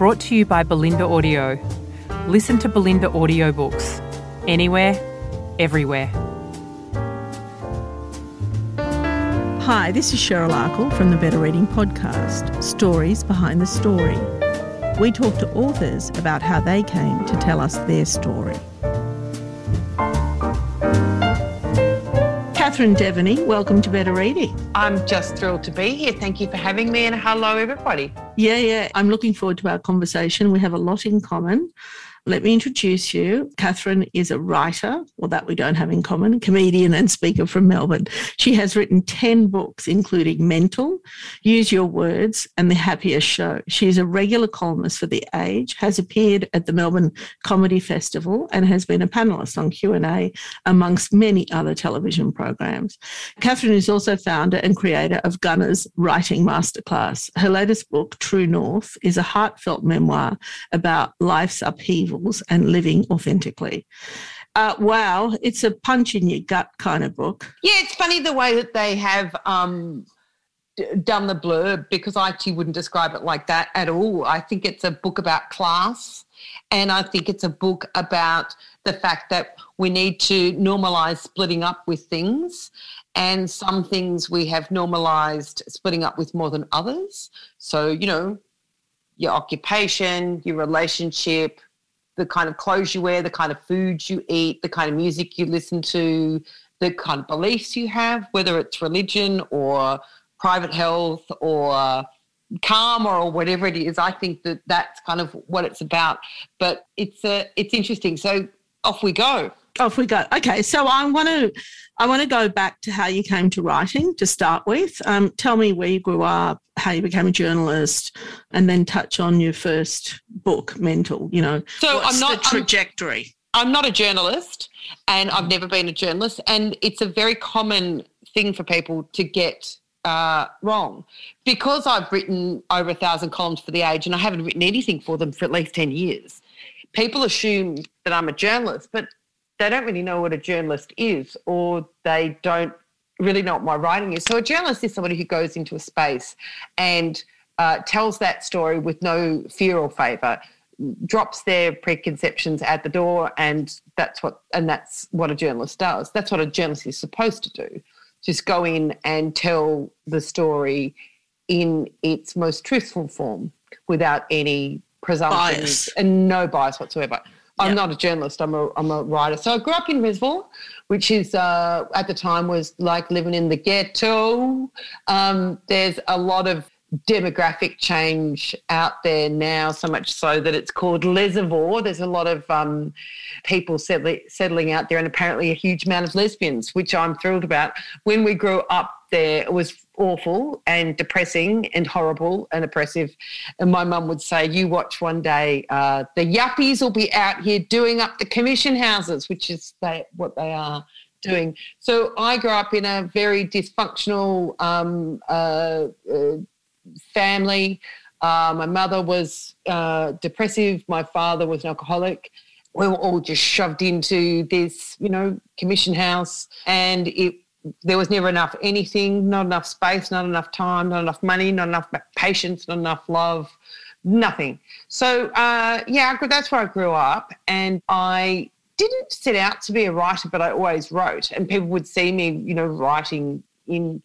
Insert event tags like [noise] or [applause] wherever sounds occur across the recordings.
brought to you by Bolinda Audio. Listen to Bolinda audiobooks anywhere, everywhere. Hi, this is Cheryl Akle from the Better Reading Podcast Stories Behind the Story. We talk to authors about how they came to tell us their story. Catherine Deveny, welcome to Better Reading. I'm just thrilled to be here. Thank you for having me and hello, everybody. Yeah, yeah. I'm looking forward to our conversation. We have a lot in common. Let me introduce you. Catherine is a writer, well, that we don't have in common, comedian and speaker from Melbourne. She has written 10 books, including Mental, Use Your Words, and The Happiest Show. She is a regular columnist for The Age, has appeared at the Melbourne Comedy Festival, and has been a panelist on Q&A, amongst many other television programs. Catherine is also founder and creator of Gunnas Writing Masterclass. Her latest book, True North, is a heartfelt memoir about life's upheaval and living authentically. Uh, wow, it's a punch in your gut kind of book. Yeah, it's funny the way that they have um, d- done the blurb because I actually wouldn't describe it like that at all. I think it's a book about class, and I think it's a book about the fact that we need to normalize splitting up with things. And some things we have normalized splitting up with more than others. So, you know, your occupation, your relationship, the kind of clothes you wear, the kind of foods you eat, the kind of music you listen to, the kind of beliefs you have, whether it's religion or private health or karma or whatever it is. I think that that's kind of what it's about. But it's a, it's interesting. So off we go. Off we go. Okay, so I want to I want to go back to how you came to writing to start with. Um, tell me where you grew up, how you became a journalist, and then touch on your first book, Mental. You know, so I'm not the trajectory. I'm, I'm not a journalist, and I've never been a journalist, and it's a very common thing for people to get uh, wrong because I've written over a thousand columns for The Age, and I haven't written anything for them for at least ten years. People assume that I'm a journalist, but they don't really know what a journalist is or they don't really know what my writing is. So a journalist is somebody who goes into a space and uh, tells that story with no fear or favour, drops their preconceptions at the door, and that's what and that's what a journalist does. That's what a journalist is supposed to do. Just go in and tell the story in its most truthful form without any presumptions Bias. and no bias whatsoever. I'm Yeah. not a journalist. I'm a I'm a writer. So I grew up in Resville, which is uh, at the time was like living in the ghetto. Um, there's a lot of demographic change out there now, so much so that it's called Lesavore. There's a lot of um, people settling, settling out there, and apparently a huge amount of lesbians, which I'm thrilled about. When we grew up there, it was awful and depressing and horrible and oppressive. And my mum would say, "You watch one day, uh, the yuppies will be out here doing up the commission houses," which is they, what they are doing. So I grew up in a very dysfunctional um, uh, uh, family. Uh, my mother was uh, depressive. My father was an alcoholic. We were all just shoved into this, you know, commission house, and it there was never enough anything, not enough space, not enough time, not enough money, not enough patience, not enough love, nothing. So uh, yeah, that's where I grew up, and I didn't set out to be a writer, but I always wrote, and people would see me, you know, writing in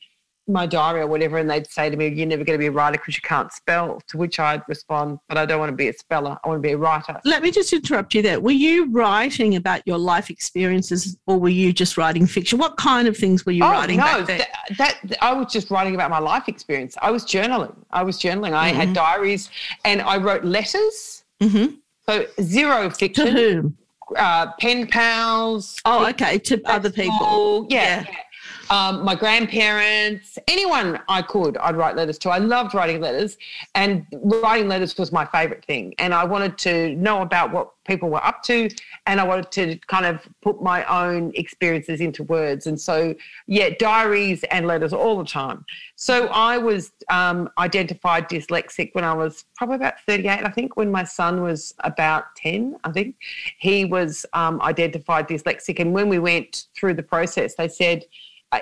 my diary or whatever, and they'd say to me, "You're never going to be a writer because you can't spell." To which I'd respond, "But I don't want to be a speller. I want to be a writer." Let me just interrupt you there. Were you writing about your life experiences or were you just writing fiction? What kind of things were you writing no? That, that I was just writing about my life experience. I was journaling. I was journaling. I had diaries, and I wrote letters. Mhm. So zero To fiction. whom? Uh, pen pals. Oh, okay, to other people. people. Yeah. Yeah. Um, my grandparents, anyone I could, I'd write letters to. I loved writing letters, and writing letters was my favourite thing. And I wanted to know about what people were up to, and I wanted to kind of put my own experiences into words. And so, yeah, diaries and letters all the time. So I was um, identified dyslexic when I was probably about 38, I think, when my son was about 10, I think. He was um, identified dyslexic. And when we went through the process, they said,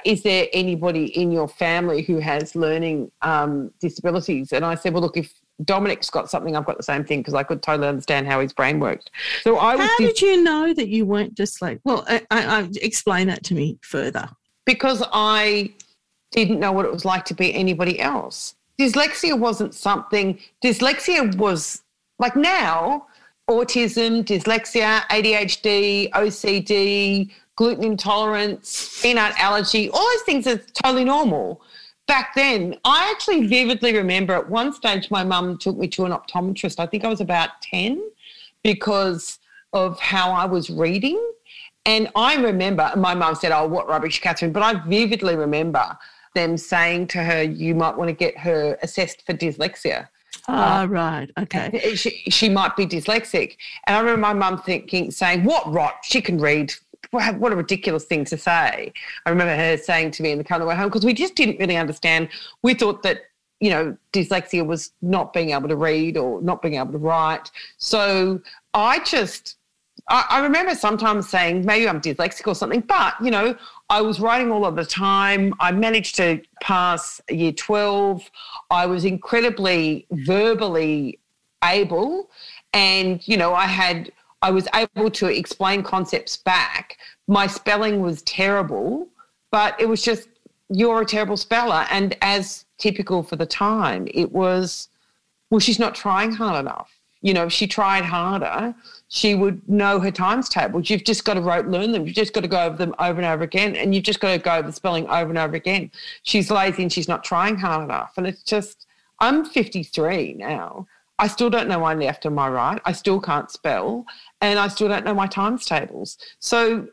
is there anybody in your family who has learning um, disabilities? And I said, well, look, if Dominic's got something, I've got the same thing because I could totally understand how his brain worked. So I was. How did you know that you weren't just like? Well, I, I, I, explain that to me further. Because I didn't know what it was like to be anybody else. Dyslexia wasn't something. Dyslexia was like now. Autism, dyslexia, ADHD, OCD, gluten intolerance, peanut allergy, all those things are totally normal. Back then, I actually vividly remember at one stage my mum took me to an optometrist. I think I was about 10 because of how I was reading. And I remember, my mum said, Oh, what rubbish, Catherine. But I vividly remember them saying to her, You might want to get her assessed for dyslexia. Ah, uh, right. Okay. She, she might be dyslexic. And I remember my mum thinking, saying, What rot? She can read what a ridiculous thing to say. I remember her saying to me in the car on the way home because we just didn't really understand. We thought that you know dyslexia was not being able to read or not being able to write. So I just I, I remember sometimes saying maybe I'm dyslexic or something, but you know I was writing all of the time. I managed to pass year 12. I was incredibly verbally able. And, you know, I had I was able to explain concepts back. My spelling was terrible, but it was just, you're a terrible speller. And as typical for the time, it was, well, she's not trying hard enough. You know, if she tried harder, she would know her times tables. You've just got to rote learn them. You've just got to go over them over and over again. And you've just got to go over the spelling over and over again. She's lazy and she's not trying hard enough. And it's just, I'm 53 now. I still don't know my left and my right. I still can't spell and I still don't know my times tables. So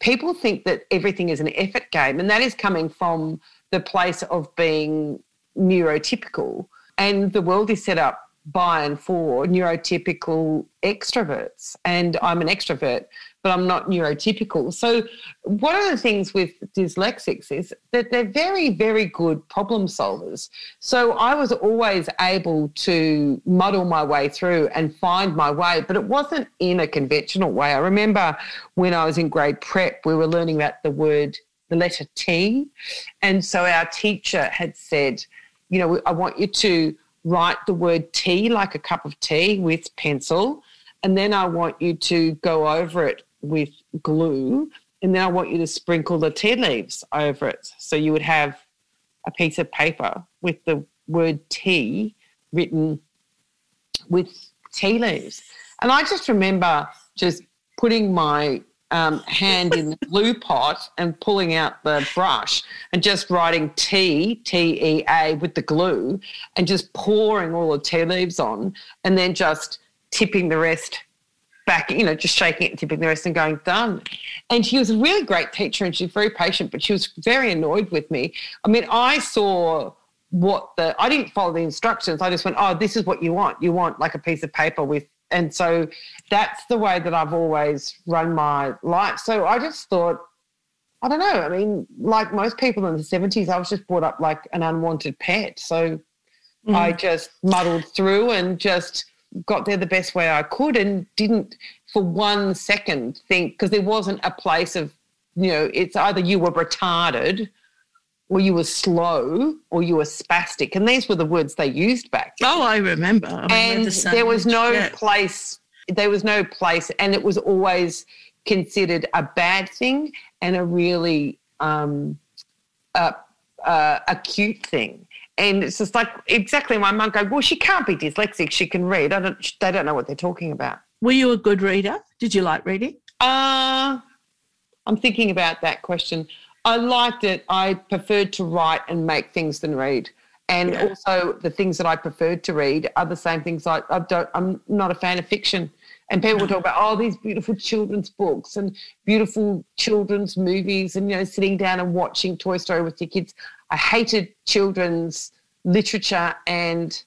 people think that everything is an effort game, and that is coming from the place of being neurotypical. And the world is set up by and for neurotypical extroverts. And I'm an extrovert but I'm not neurotypical. So, one of the things with dyslexics is that they're very, very good problem solvers. So, I was always able to muddle my way through and find my way, but it wasn't in a conventional way. I remember when I was in grade prep, we were learning about the word, the letter T. And so, our teacher had said, you know, I want you to write the word tea like a cup of tea with pencil and then I want you to go over it with glue, and then I want you to sprinkle the tea leaves over it. So you would have a piece of paper with the word tea written with tea leaves. And I just remember just putting my um, hand in the glue [laughs] pot and pulling out the brush and just writing T, T E A with the glue and just pouring all the tea leaves on and then just tipping the rest back, you know, just shaking it, tipping the rest and going, done. And she was a really great teacher and she's very patient, but she was very annoyed with me. I mean, I saw what the, I didn't follow the instructions. I just went, oh, this is what you want. You want like a piece of paper with, and so that's the way that I've always run my life. So I just thought, I don't know. I mean, like most people in the 70s, I was just brought up like an unwanted pet. So mm. I just muddled through and just, got there the best way I could and didn't for one second think because there wasn't a place of you know it's either you were retarded or you were slow or you were spastic and these were the words they used back then. oh i remember I and the there was no yeah. place there was no place and it was always considered a bad thing and a really um, uh, uh, acute thing and it's just like exactly my mum going, well, she can't be dyslexic. She can read. I don't, they don't know what they're talking about. Were you a good reader? Did you like reading? Uh, I'm thinking about that question. I liked it. I preferred to write and make things than read. And Yeah. also the things that I preferred to read are the same things like I don't I'm not a fan of fiction. And people will talk about, oh, these beautiful children's books and beautiful children's movies and, you know, sitting down and watching Toy Story with your kids. I hated children's literature and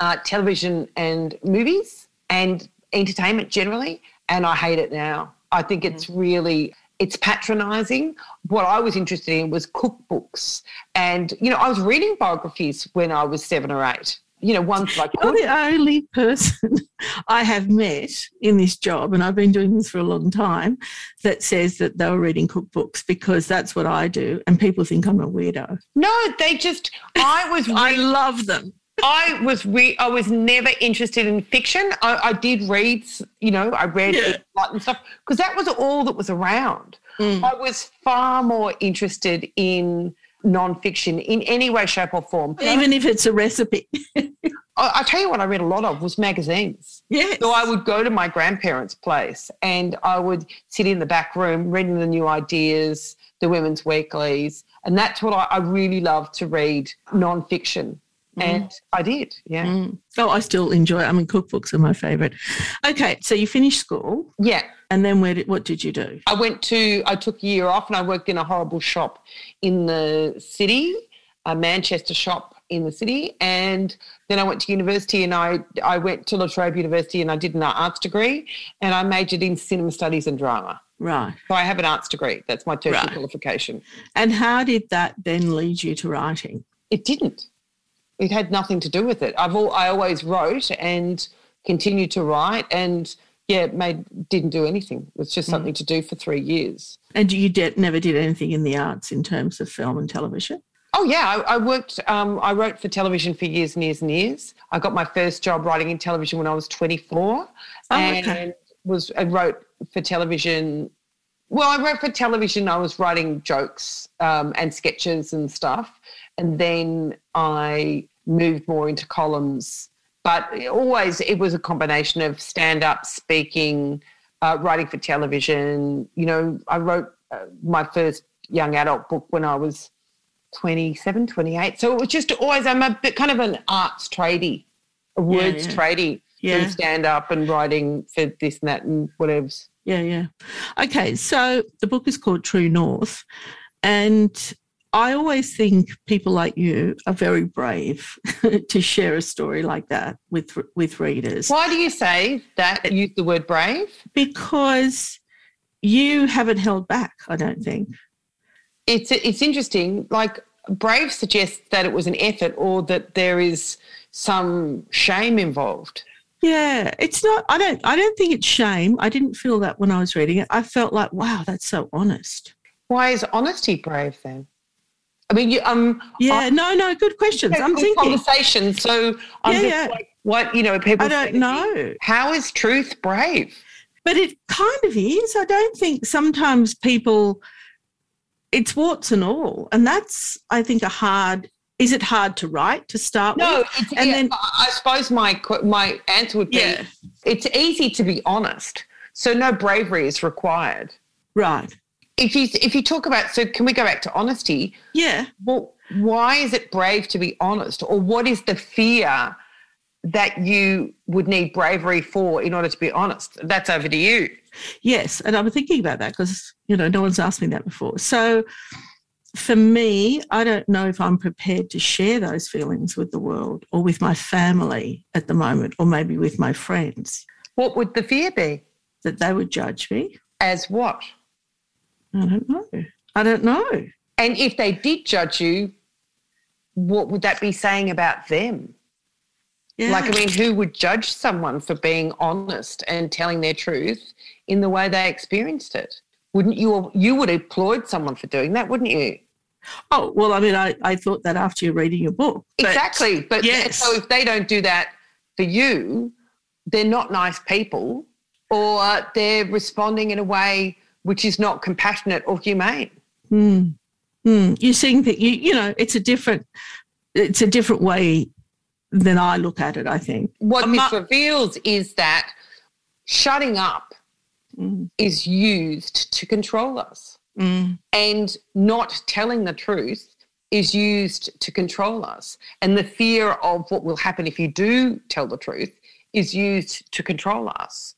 uh, television and movies and entertainment generally. And I hate it now. I think it's really, it's patronizing. What I was interested in was cookbooks. And, you know, I was reading biographies when I was seven or eight. You know, ones I You're the only person [laughs] I have met in this job, and I've been doing this for a long time, that says that they were reading cookbooks because that's what I do, and people think I'm a weirdo. No, they just, I was [laughs] I love them. I was re- I was never interested in fiction. I, I did read, you know, I read Yeah. And stuff because that was all that was around. Mm. I was far more interested in nonfiction in any way, shape, or form. Even if it's a recipe. [laughs] I, I tell you what, I read a lot of was magazines. yes. So I would go to my grandparents' place and I would sit in the back room reading the new ideas, the women's weeklies, and that's what I, I really love to read nonfiction. And I did, yeah. Mm. Oh, I still enjoy it. I mean, cookbooks are my favourite. Okay, so you finished school, Yeah. and then where did, what did you do? I went to, I took a year off and I worked in a horrible shop in the city, a Manchester shop in the city. And then I went to university and I, I went to La Trobe University and I did an arts degree and I majored in cinema studies and drama. Right. So I have an arts degree. That's my tertiary Right. qualification. And how did that then lead you to writing? It didn't. It had nothing to do with it. I've all, I always wrote and continued to write and yeah, made didn't do anything. It was just something to do for three years. And you did, never did anything in the arts in terms of film and television? Oh yeah, I, I worked. Um, I wrote for television for years and years and years. I got my first job writing in television when I was 24, Oh, and okay. was I wrote for television. Well, I wrote for television. I was writing jokes um, and sketches and stuff, and then I moved more into columns. But always, it was a combination of stand-up, speaking, uh, writing for television. You know, I wrote uh, my first young adult book when I was 27, 28. So it was just always, I'm a bit kind of an arts tradie, a words yeah. tradie, Yeah. stand up and writing for this and that and whatever's. Yeah, yeah. Okay, so the book is called True North, and I always think people like you are very brave [laughs] to share a story like that with with readers Why do you say that? Use the word brave? because you haven't held back. I don't think. It's, it's interesting. Like, brave suggests that it was an effort or that there is some shame involved. Yeah, it's not. I don't. I don't think it's shame. I didn't feel that when I was reading it. I felt like, wow, that's so honest. Why is honesty brave then? I mean, you, um, Yeah, no, no, good questions. I'm good thinking. conversation. So I'm Yeah, just yeah. like, what you know, people. I don't say to me, know. How is truth brave? But it kind of is. I don't think sometimes people, it's warts and all. And that's, I think, a hard, is it hard to write to start No, with? it's, And yeah, then- I I suppose my my answer would be: Yeah. it's easy to be honest, so no bravery is required. Right. If you if you talk about, so can we go back to honesty? Yeah. Well, why is it brave to be honest, or what is the fear that you would need bravery for in order to be honest? That's over to you. Yes. And I'm thinking about that because, you know, no one's asked me that before. So for me, I don't know if I'm prepared to share those feelings with the world or with my family at the moment, or maybe with my friends, What would the fear be? that they would judge me. As what? I don't know. I don't know. And if they did judge you, what would that be saying about them? Yeah. Like, I mean, who would judge someone for being honest and telling their truth in the way they experienced it? Wouldn't you? You would applaud someone for doing that, wouldn't you? Oh, well, I mean, I, I thought that after you're reading your book. But- exactly. But yes. so if they don't do that for you, they're not nice people, or they're responding in a way which is not compassionate or humane. Hmm. Hmm. You're seeing that you you know it's a different it's a different way than I look at it. I think. What I'm this not- reveals is that shutting up Mm. is used to control us. Mm. and not telling the truth is used to control us. And the fear of what will happen if you do tell the truth is used to control us.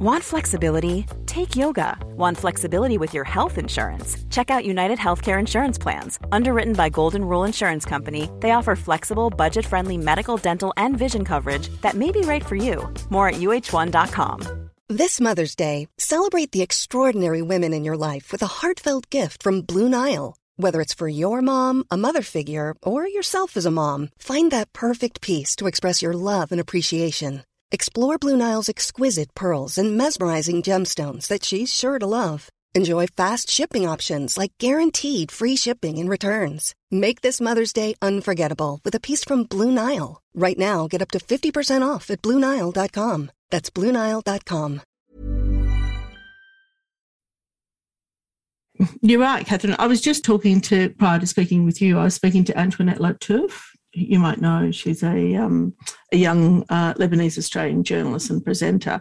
Want flexibility? Take yoga. Want flexibility with your health insurance? Check out United Healthcare Insurance Plans. Underwritten by Golden Rule Insurance Company, they offer flexible, budget friendly medical, dental, and vision coverage that may be right for you. More at uh1.com. This Mother's Day, celebrate the extraordinary women in your life with a heartfelt gift from Blue Nile. Whether it's for your mom, a mother figure, or yourself as a mom, find that perfect piece to express your love and appreciation. Explore Blue Nile's exquisite pearls and mesmerizing gemstones that she's sure to love. Enjoy fast shipping options like guaranteed free shipping and returns. Make this Mother's Day unforgettable with a piece from Blue Nile. Right now, get up to 50% off at BlueNile.com. That's BlueNile.com. You're right, Catherine. I was just talking to, prior to speaking with you, I was speaking to Antoinette Lattouf. You might know she's a, um, a young uh, Lebanese Australian journalist and presenter.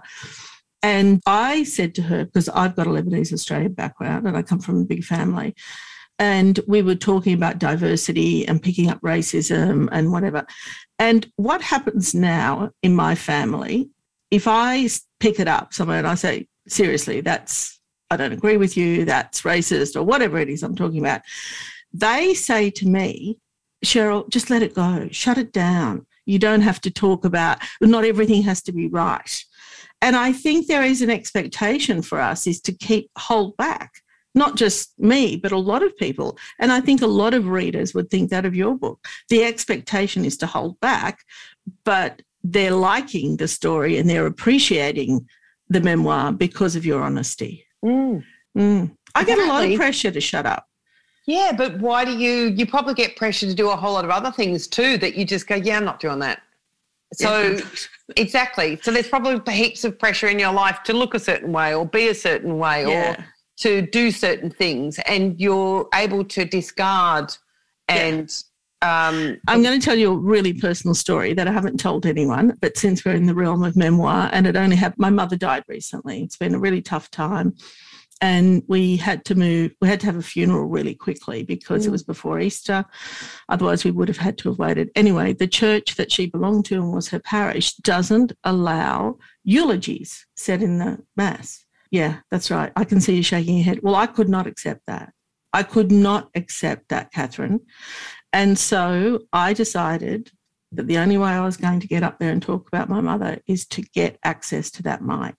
And I said to her, because I've got a Lebanese Australian background and I come from a big family, and we were talking about diversity and picking up racism and whatever. And what happens now in my family, if I pick it up somewhere and I say, seriously, that's, I don't agree with you, that's racist, or whatever it is I'm talking about, they say to me, Cheryl, just let it go, shut it down. You don't have to talk about, not everything has to be right. And I think there is an expectation for us is to keep hold back, not just me, but a lot of people. And I think a lot of readers would think that of your book. The expectation is to hold back, but they're liking the story and they're appreciating the memoir because of your honesty. Mm. Mm. I get a lot of pressure to shut up. Yeah, but why do you? You probably get pressure to do a whole lot of other things too that you just go, yeah, I'm not doing that. So exactly. So there's probably heaps of pressure in your life to look a certain way or be a certain way Yeah. or to do certain things, and you're able to discard and um, I'm going to tell you a really personal story that I haven't told anyone, but since we're in the realm of memoir, and it only happened, my mother died recently. It's been a really tough time. And we had to move, we had to have a funeral really quickly because it mm. was before Easter. Otherwise, we would have had to have waited. Anyway, the church that she belonged to and was her parish doesn't allow eulogies said in the Mass. Yeah, that's right. I can see you shaking your head. Well, I could not accept that. I could not accept that, Catherine. And so I decided that the only way I was going to get up there and talk about my mother is to get access to that mic.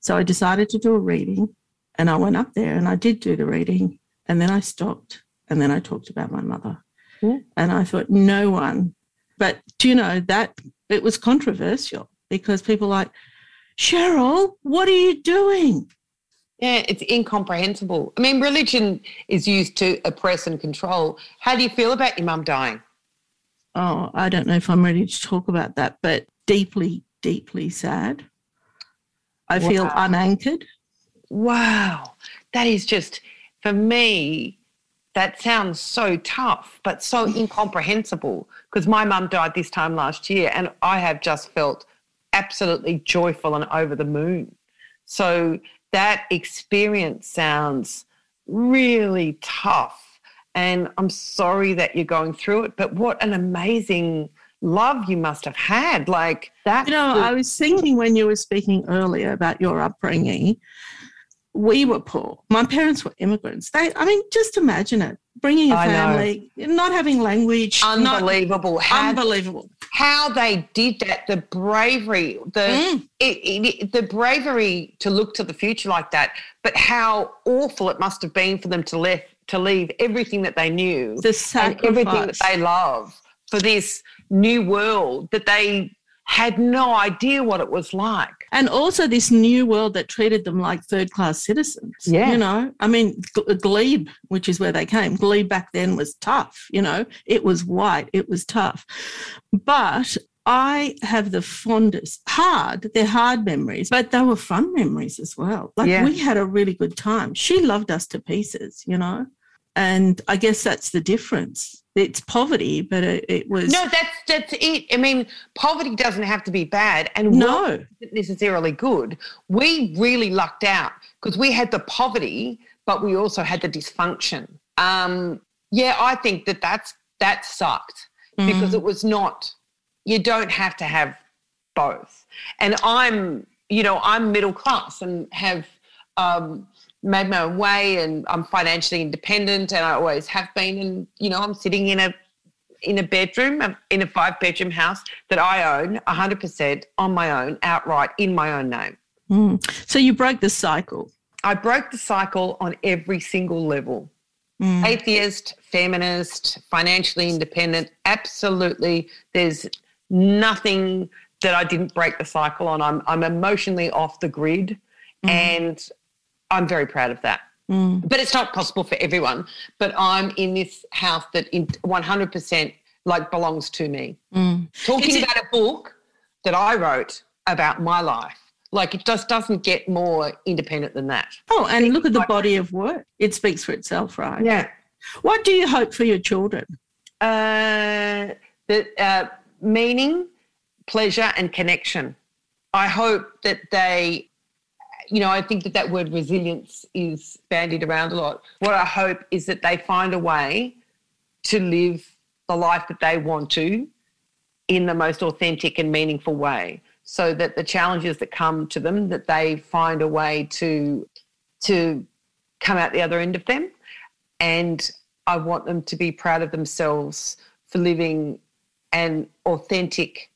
So I decided to do a reading and I went up there and I did do the reading and then I stopped and then I talked about my mother. Yeah. And I thought, no one, but do you know that it was controversial because people like, Cheryl, what are you doing? yeah, it's incomprehensible. I mean, religion is used to oppress and control. How do you feel about your mum dying? Oh, I don't know if I'm ready to talk about that, but deeply, deeply sad. I feel unanchored. Wow, that is just for me. That sounds so tough, but so [laughs] incomprehensible. Because my mum died this time last year, and I have just felt absolutely joyful and over the moon. So that experience sounds really tough, and I'm sorry that you're going through it. But what an amazing love you must have had! Like that. You know, I was thinking when you were speaking earlier about your upbringing, we were poor. My parents were immigrants. They, I mean, just imagine it bringing a I know. family, not having language, not- unbelievable. How unbelievable. how they did that, the bravery, the Mm. it, it, the bravery to look to the future like that, but how awful it must have been for them to left to leave everything that they knew The and everything that they love for this new world that they had no idea what it was like. And also this new world that treated them like third class citizens. Yeah. You know, I mean, uh, Glebe, which is where they came, Glebe back then was tough. You know, it was white, it was tough. But I have the fondest, hard, they're hard memories, but they were fun memories as well. Like Yeah. we had a really good time. She loved us to pieces, you know? And I guess that's the difference. It's poverty, but it, it was No, that's that's it. I mean, poverty doesn't have to be bad, and No. necessarily good. We really lucked out because we had the poverty but we also had the dysfunction. Um, yeah, I think that that's that sucked mm. because it was not. You don't have to have both. And I'm, you know, I'm middle class and have um, made my own way, and I'm financially independent, and I always have been. And you know, I'm sitting in a in a bedroom in a five bedroom house that I own 100% on my own, outright in my own name. Mm. So you broke the cycle. I broke the cycle on every single level. Mm. Atheist, feminist, financially independent, absolutely. There's nothing that I didn't break the cycle on. I'm, I'm emotionally off the grid mm. and I'm very proud of that. Mm. But it's not possible for everyone. But I'm in this house that in 100% like belongs to me. Mm. Talking about a book that I wrote about my life like it just doesn't get more independent than that. Oh, and look at the body of work. It speaks for itself, right? Yeah. What do you hope for your children? Uh, the uh, meaning, pleasure, and connection. I hope that they, you know, I think that that word resilience is bandied around a lot. What I hope is that they find a way to live the life that they want to in the most authentic and meaningful way so that the challenges that come to them that they find a way to to come out the other end of them and i want them to be proud of themselves for living an authentic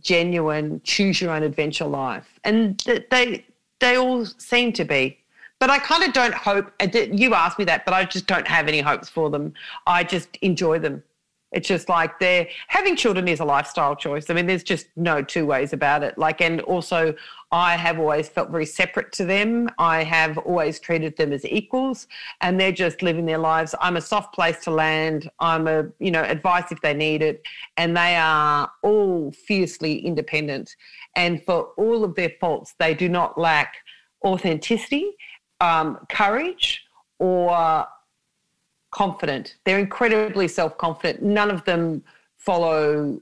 genuine choose your own adventure life and that they they all seem to be but i kind of don't hope you asked me that but i just don't have any hopes for them i just enjoy them it's just like they're having children is a lifestyle choice. I mean, there's just no two ways about it. Like, and also, I have always felt very separate to them. I have always treated them as equals, and they're just living their lives. I'm a soft place to land. I'm a, you know, advice if they need it, and they are all fiercely independent. And for all of their faults, they do not lack authenticity, um, courage, or confident. They're incredibly self confident. None of them follow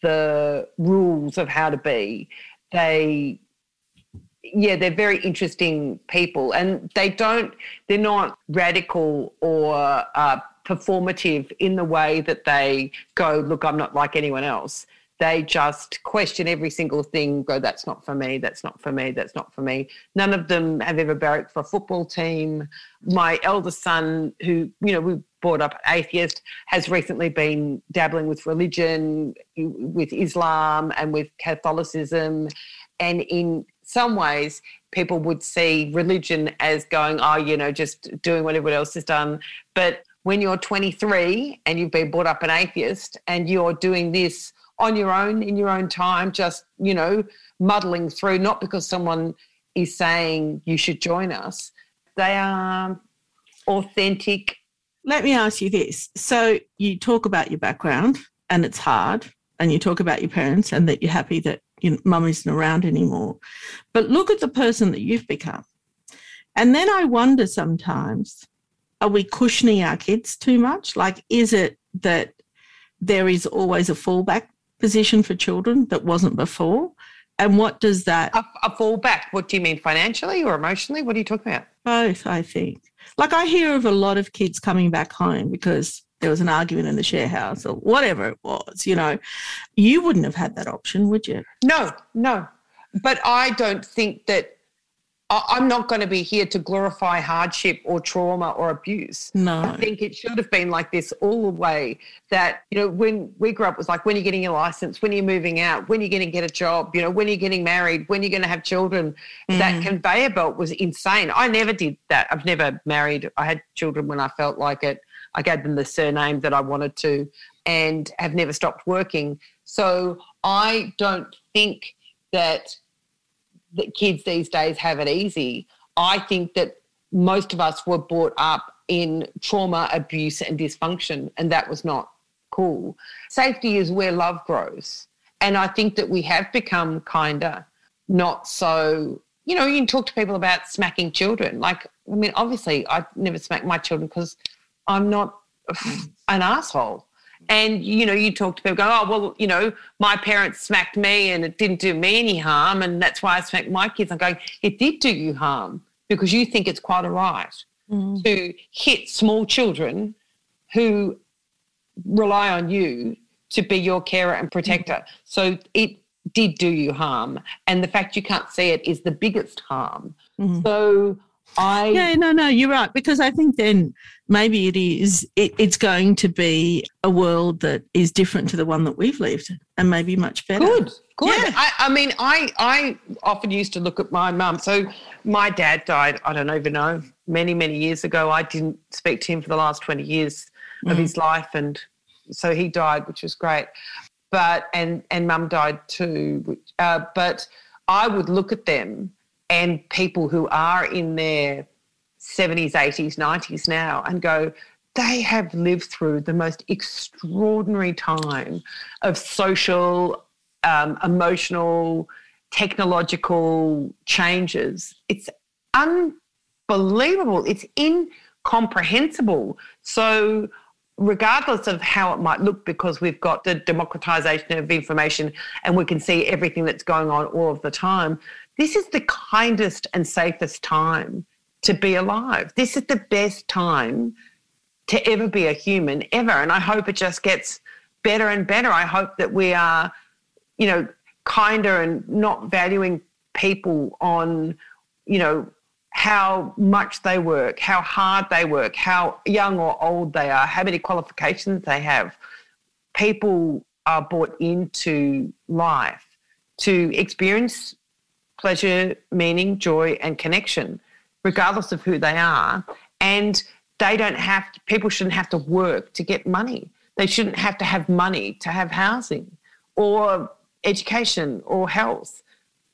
the rules of how to be. They, yeah, they're very interesting people and they don't, they're not radical or uh, performative in the way that they go, look, I'm not like anyone else they just question every single thing, go, that's not for me, that's not for me, that's not for me. None of them have ever barracked for a football team. My eldest son, who, you know, we brought up atheist, has recently been dabbling with religion, with Islam and with Catholicism. And in some ways, people would see religion as going, oh, you know, just doing what everyone else has done. But when you're 23 and you've been brought up an atheist and you're doing this on your own in your own time, just, you know, muddling through, not because someone is saying you should join us. They are authentic. Let me ask you this. So you talk about your background and it's hard, and you talk about your parents and that you're happy that your mum isn't around anymore. But look at the person that you've become. And then I wonder sometimes, are we cushioning our kids too much? Like, is it that there is always a fallback position for children that wasn't before? And what does that? A, a fallback. What do you mean, financially or emotionally? What are you talking about? Both, I think. Like I hear of a lot of kids coming back home because there was an argument in the share house or whatever it was, you know. You wouldn't have had that option, would you? No, no. But I don't think that I'm not going to be here to glorify hardship or trauma or abuse. No. I think it should have been like this all the way that, you know, when we grew up, it was like, when are you getting your license? When are you moving out? When are you going to get a job? You know, when are you getting married? When are you going to have children? Mm. That conveyor belt was insane. I never did that. I've never married. I had children when I felt like it. I gave them the surname that I wanted to and have never stopped working. So I don't think that that kids these days have it easy. I think that most of us were brought up in trauma, abuse, and dysfunction, and that was not cool. Safety is where love grows. And I think that we have become kinder, not so, you know, you can talk to people about smacking children. Like, I mean, obviously, I never smack my children because I'm not [sighs] an asshole. And, you know, you talk to people go, oh, well, you know, my parents smacked me and it didn't do me any harm. And that's why I smacked my kids. I'm going, it did do you harm because you think it's quite all right. mm. to hit small children who rely on you to be your carer and protector. Mm. So it did do you harm. And the fact you can't see it is the biggest harm. Mm. So I Yeah, no, no, you're right. Because I think then maybe it is it, it's going to be a world that is different to the one that we've lived and maybe much better. Good. Good. Yeah. I, I mean, I I often used to look at my mum. So my dad died, I don't even know, many, many years ago. I didn't speak to him for the last 20 years of mm. his life and so he died, which was great. But and and mum died too. Which, uh, but I would look at them and people who are in their 70s, 80s, 90s now and go, they have lived through the most extraordinary time of social, um, emotional, technological changes. It's unbelievable. It's incomprehensible. So, regardless of how it might look, because we've got the democratization of information and we can see everything that's going on all of the time, this is the kindest and safest time to be alive. This is the best time to ever be a human, ever. And I hope it just gets better and better. I hope that we are, you know, kinder and not valuing people on, you know, how much they work, how hard they work, how young or old they are, how many qualifications they have. People are brought into life to experience pleasure, meaning, joy, and connection, regardless of who they are. And they don't have people shouldn't have to work to get money. They shouldn't have to have money to have housing or education or health.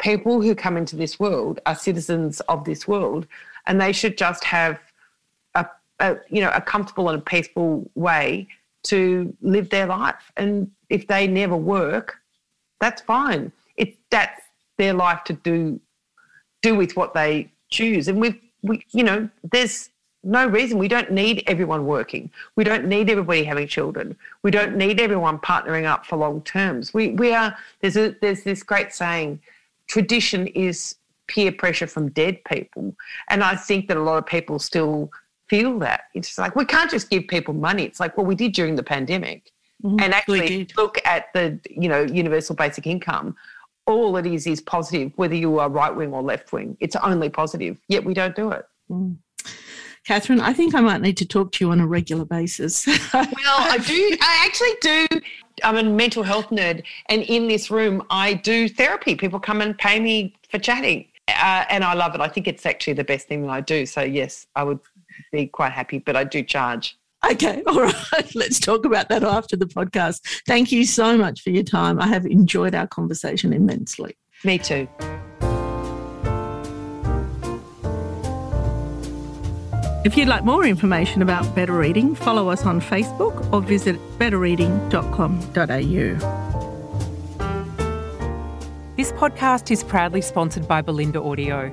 People who come into this world are citizens of this world and they should just have a, a you know a comfortable and a peaceful way to live their life. And if they never work, that's fine. It's that's their life to do do with what they choose. And we we you know there's no reason we don't need everyone working. We don't need everybody having children. We don't need everyone partnering up for long terms. We we are there's a there's this great saying, tradition is peer pressure from dead people, and I think that a lot of people still feel that. It's like we can't just give people money. It's like well we did during the pandemic. Mm-hmm. And actually look at the you know universal basic income all it is is positive, whether you are right wing or left wing. It's only positive, yet we don't do it. Mm. Catherine, I think I might need to talk to you on a regular basis. [laughs] well, I do. I actually do. I'm a mental health nerd, and in this room, I do therapy. People come and pay me for chatting, uh, and I love it. I think it's actually the best thing that I do. So, yes, I would be quite happy, but I do charge. Okay, [laughs] all right. Let's talk about that after the podcast. Thank you so much for your time. I have enjoyed our conversation immensely. Me too. If you'd like more information about Better Reading, follow us on Facebook or visit betterreading.com.au. This podcast is proudly sponsored by Bolinda Audio.